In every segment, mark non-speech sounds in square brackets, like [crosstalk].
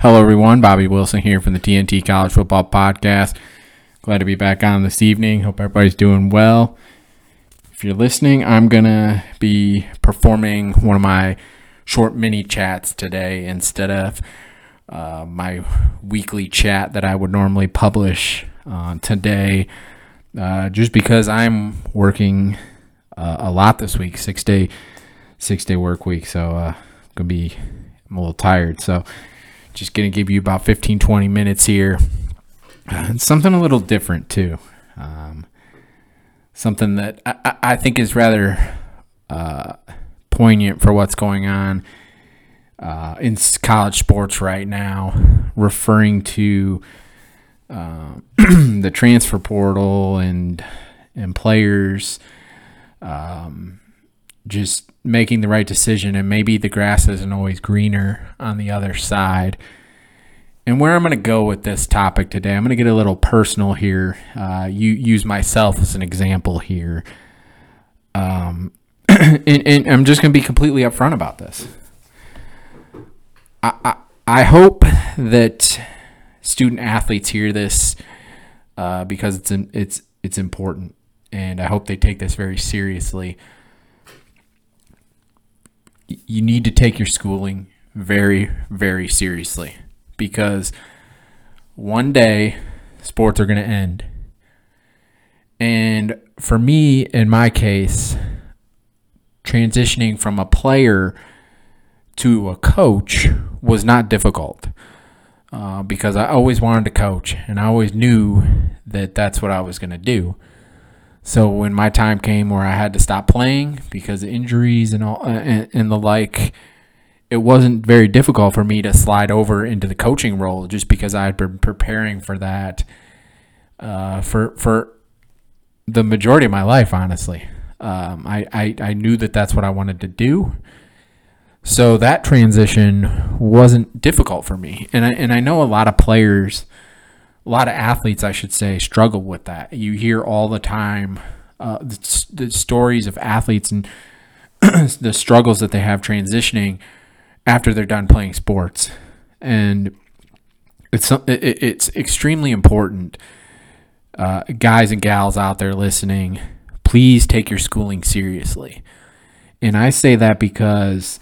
Hello, everyone. Bobby Wilson here from the TNT College Football Podcast. Glad to be back on this evening. Hope everybody's doing well. If you're listening, I'm going to be performing one of my short mini chats today instead of uh, my weekly chat that I would normally publish uh, today, uh, just because I'm working uh, a lot this week, six day, six day work week. So uh, I'm gonna be I'm a little tired. So just gonna give you about 15, 20 minutes here. Uh, something a little different too. Um, something that I, I think is rather uh, poignant for what's going on uh, in college sports right now, referring to uh, [clears throat] the transfer portal and and players um, just making the right decision, and maybe the grass isn't always greener on the other side. And where I'm going to go with this topic today, I'm going to get a little personal here. Uh, you use myself as an example here. Um, [clears throat] and, and, I'm just going to be completely upfront about this. I, I, I hope that student athletes hear this uh, because it's it's it's important, and I hope they take this very seriously. You need to take your schooling very very seriously because one day sports are going to end. And for me, in my case, transitioning from a player to a coach was not difficult uh, because I always wanted to coach and I always knew that that's what I was going to do. So when my time came where I had to stop playing because of injuries and all uh, and, and the like, it wasn't very difficult for me to slide over into the coaching role just because I had been preparing for that uh, for for the majority of my life. Honestly, um, I, I I knew that that's what I wanted to do. So that transition wasn't difficult for me, and I and I know a lot of players, a lot of athletes, I should say, struggle with that. You hear all the time uh, the, the stories of athletes and [clears throat] the struggles that they have transitioning after they're done playing sports, and it's it's extremely important. Uh, guys and gals out there listening, please take your schooling seriously. And I say that because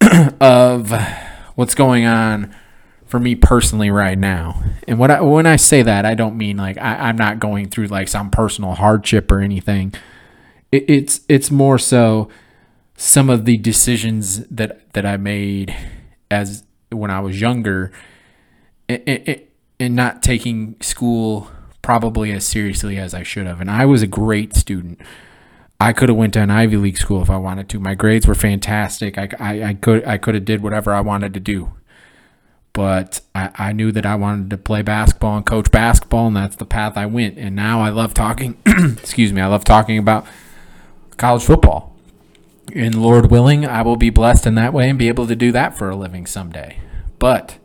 [clears throat] of what's going on for me personally right now. And what I, when I say that, I don't mean like I, am not going through like some personal hardship or anything. It, it's it's more so some of the decisions that that I made as when I was younger, and, and not taking school probably as seriously as I should have. And I was a great student. I could have went to an Ivy League school if I wanted to. My grades were fantastic. I, I, I could I could have did whatever I wanted to do. But I, I knew that I wanted to play basketball and coach basketball, and that's the path I went. And now I love talking. [clears throat] excuse me. I love talking about college football and Lord willing, I will be blessed in that way and be able to do that for a living someday. But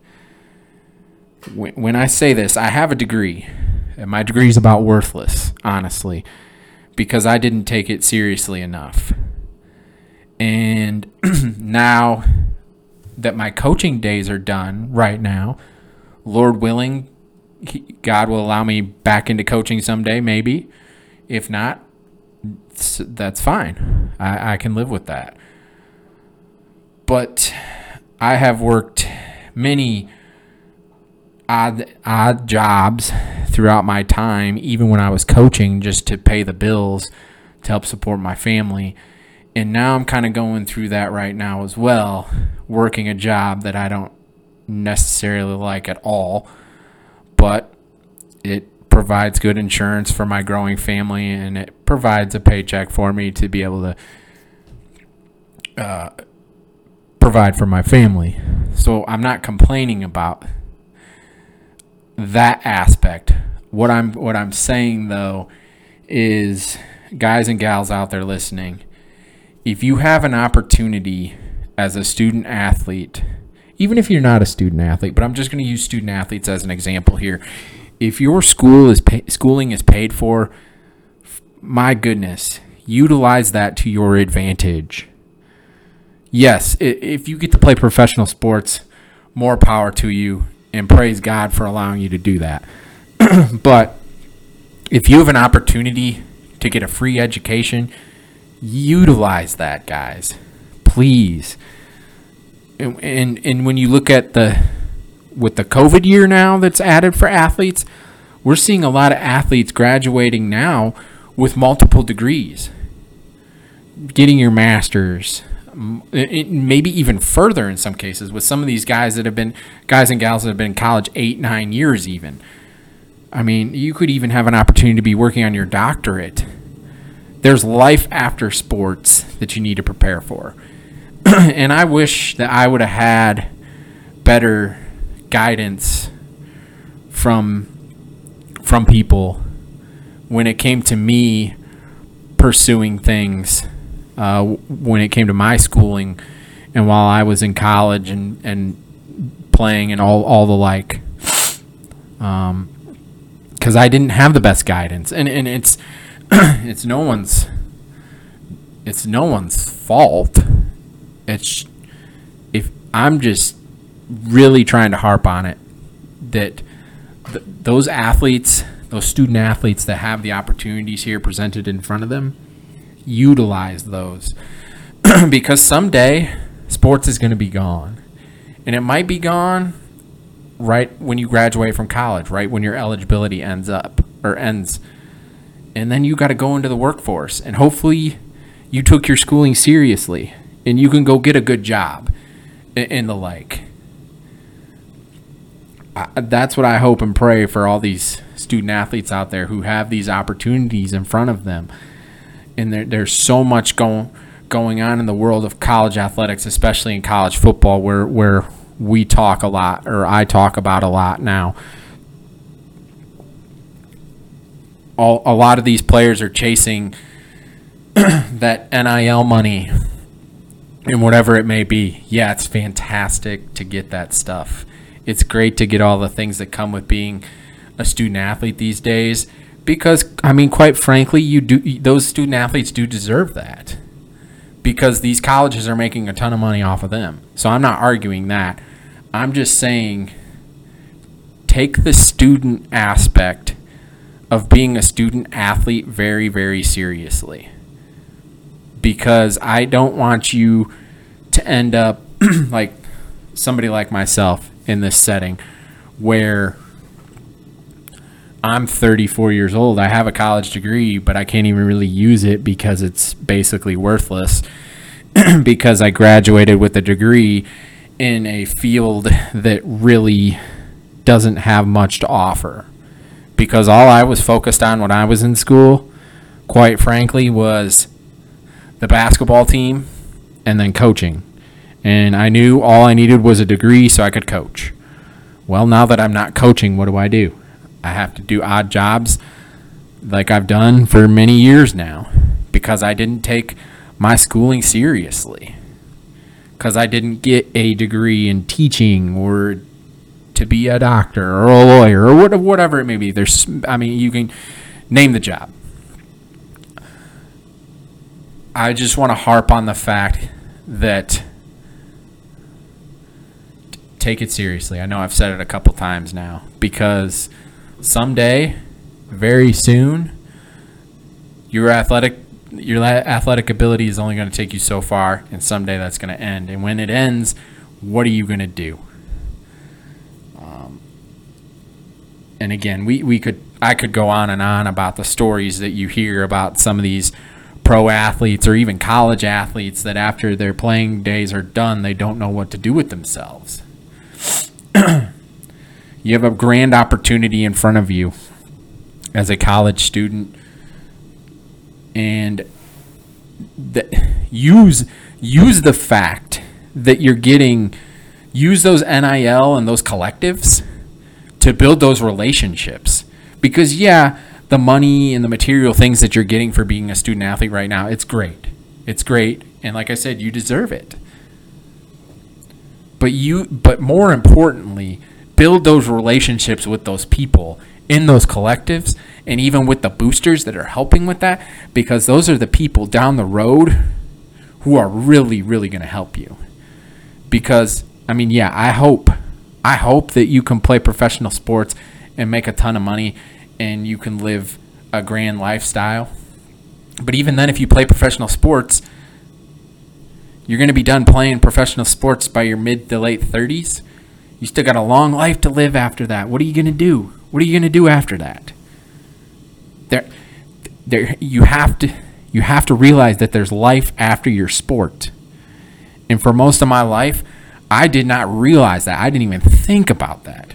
when I say this, I have a degree, and my degree is about worthless, honestly, because I didn't take it seriously enough. And [clears throat] now that my coaching days are done right now, Lord willing, God will allow me back into coaching someday, maybe. If not, that's fine. I, I can live with that. But I have worked many odd odd jobs throughout my time, even when I was coaching, just to pay the bills to help support my family. And now I'm kind of going through that right now as well, working a job that I don't necessarily like at all, but it provides good insurance for my growing family and it provides a paycheck for me to be able to uh, provide for my family. So I'm not complaining about that aspect. What I'm what I'm saying though is guys and gals out there listening, if you have an opportunity as a student athlete, even if you're not a student athlete, but I'm just going to use student athletes as an example here if your school is pay, schooling is paid for, my goodness, utilize that to your advantage. Yes, if you get to play professional sports more power to you and praise God for allowing you to do that. [clears throat] but if you have an opportunity to get a free education, utilize that, guys. Please. And, and and when you look at the with the COVID year now that's added for athletes, we're seeing a lot of athletes graduating now with multiple degrees. Getting your masters, maybe even further in some cases with some of these guys that have been guys and gals that have been in college 8 9 years even. I mean, you could even have an opportunity to be working on your doctorate. There's life after sports that you need to prepare for. [clears throat] and I wish that I would have had better guidance from from people when it came to me pursuing things uh, when it came to my schooling and while I was in college and, and playing and all, all the like. Um, because I didn't have the best guidance, and, and it's [clears throat] it's no one's it's no one's fault. It's if I'm just really trying to harp on it that th- those athletes, those student athletes that have the opportunities here presented in front of them, utilize those [clears throat] because someday sports is going to be gone, and it might be gone right when you graduate from college, right when your eligibility ends up or ends. And then you got to go into the workforce. And hopefully you took your schooling seriously and you can go get a good job and the like. that's what I hope and pray for all these student athletes out there who have these opportunities in front of them. And there, there's so much going going on in the world of college athletics, especially in college football, where where we talk a lot, or I talk about a lot now. All, a lot of these players are chasing [clears throat] that NIL money and whatever it may be. Yeah, it's fantastic to get that stuff. It's great to get all the things that come with being a student athlete these days because I mean quite frankly, you do those student athletes do deserve that. Because these colleges are making a ton of money off of them. So I'm not arguing that. I'm just saying take the student aspect of being a student athlete very, very seriously. Because I don't want you to end up [clears throat] like somebody like myself in this setting where I'm 34 years old. I have a college degree, but I can't even really use it because it's basically worthless [clears throat] because I graduated with a degree in a field that really doesn't have much to offer. Because all I was focused on when I was in school, quite frankly, was the basketball team and then coaching. And I knew all I needed was a degree so I could coach. Well, now that I'm not coaching, what do I do? I have to do odd jobs like I've done for many years now because I didn't take my schooling seriously because I didn't get a degree in teaching or to be a doctor or a lawyer or whatever it may be. There's, I mean, you can name the job. I just want to harp on the fact that take it seriously. I know I've said it a couple times now because someday, very soon, your athletic your athletic ability is only going to take you so far, and someday that's going to end. And when it ends, what are you going to do? Um, and again, we, we could I could go on and on about the stories that you hear about some of these pro athletes or even college athletes that after their playing days are done, they don't know what to do with themselves. [clears throat] you have a grand opportunity in front of you as a college student and that use use the fact that you're getting use those NIL and those collectives to build those relationships. Because yeah the money and the material things that you're getting for being a student athlete right now it's great. It's great. And like I said you deserve it. But you but more importantly build those relationships with those people in those collectives and even with the boosters that are helping with that because those are the people down the road who are really really going to help you. Because i mean yeah i hope I hope that you can play professional sports and make a ton of money and you can live a grand lifestyle. But even then, if you play professional sports, you're going to be done playing professional sports by your mid to late 30s. You still got a long life to live after that. What are you going to do? What are you going to do after that? There, there, you have to, you have to realize that there's life after your sport. And for most of my life, I did not realize that. I didn't even think about that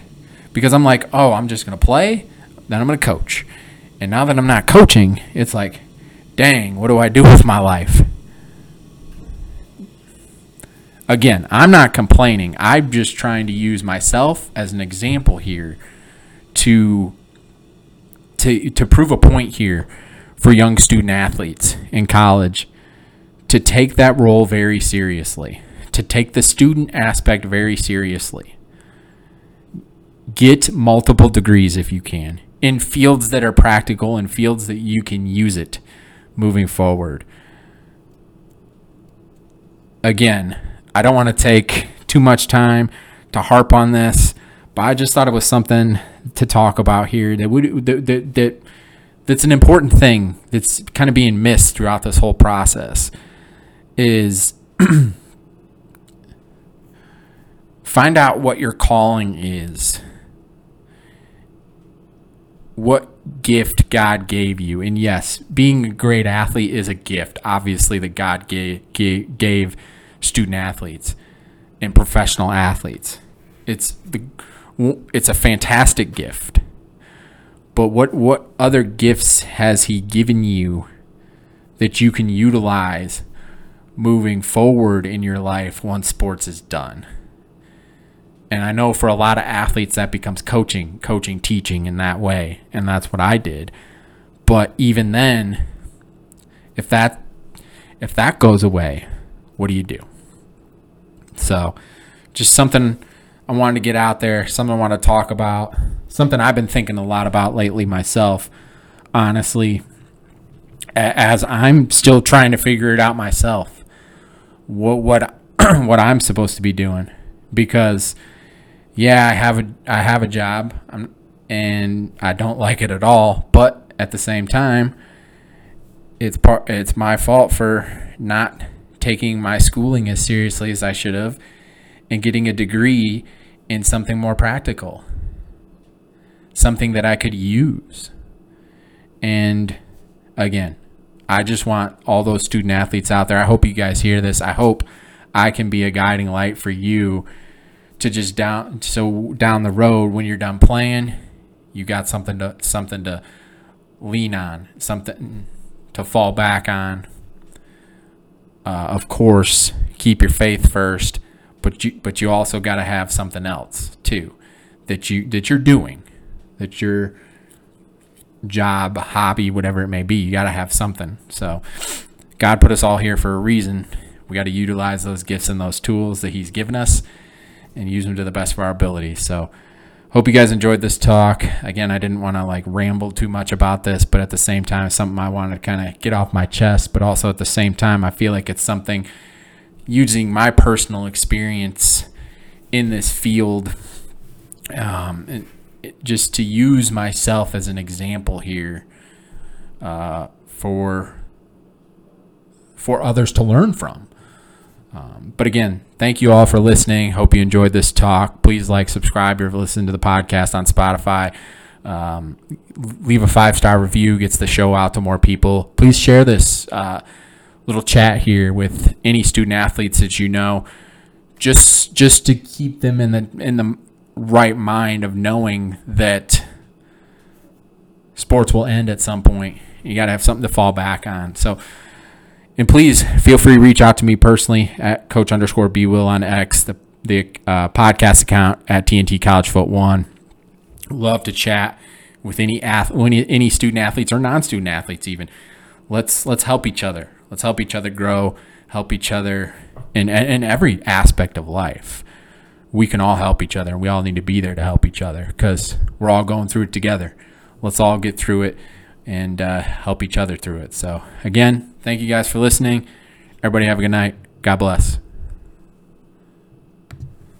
because I'm like, oh, I'm just going to play, then I'm going to coach. And now that I'm not coaching, it's like, dang, what do I do with my life? Again, I'm not complaining. I'm just trying to use myself as an example here to to to prove a point here for young student athletes in college to take that role very seriously to take the student aspect very seriously. Get multiple degrees if you can in fields that are practical and fields that you can use it moving forward. Again, I don't want to take too much time to harp on this, but I just thought it was something to talk about here that would that, that, that that's an important thing that's kind of being missed throughout this whole process is [clears throat] Find out what your calling is. What gift God gave you. And yes, being a great athlete is a gift, obviously, that God gave, gave student athletes and professional athletes. It's the it's a fantastic gift. But what what other gifts has he given you that you can utilize moving forward in your life once sports is done? And I know for a lot of athletes that becomes coaching, coaching, teaching in that way. And that's what I did. But even then, if that if that goes away, what do you do? So, just something I wanted to get out there, something I want to talk about, something I've been thinking a lot about lately myself, honestly, as I'm still trying to figure it out myself. What what [clears throat] what I'm supposed to be doing because yeah, I have a I have a job, I'm, and I don't like it at all. But at the same time, it's part it's my fault for not taking my schooling as seriously as I should have, and getting a degree in something more practical, something that I could use. And again, I just want all those student athletes out there. I hope you guys hear this. I hope I can be a guiding light for you to just down so down the road when you're done playing, you got something to something to lean on, something to fall back on. Uh, of course, keep your faith first, but you but you also got to have something else too that you that you're doing, that your job, hobby, whatever it may be. You got to have something. So, God put us all here for a reason. We got to utilize those gifts and those tools that He's given us and use them to the best of our ability. So, hope you guys enjoyed this talk. Again, I didn't want to like ramble too much about this, but at the same time, it's something I wanted to kind of get off my chest. But also at the same time, I feel like it's something using my personal experience in this field, um, it, just to use myself as an example here uh, for for others to learn from. Um, but again, thank you all for listening. Hope you enjoyed this talk. Please like, subscribe, or listen to the podcast on Spotify. Um, leave a five star review, gets the show out to more people. Please share this uh, little chat here with any student athletes that you know, just just to keep them in the in the right mind of knowing that sports will end at some point. You got to have something to fall back on. So and please feel free to reach out to me personally at coach underscore B Will on X, the, the uh, podcast account at TNT College Foot One. Love to chat with any ath- any, any student athletes or non-student athletes even. Let's let's help each other. Let's help each other grow, help each other in in every aspect of life. We can all help each other. And we all need to be there to help each other because we're all going through it together. Let's all get through it and uh, help each other through it. So, again, thank you guys for listening. Everybody have a good night. God bless.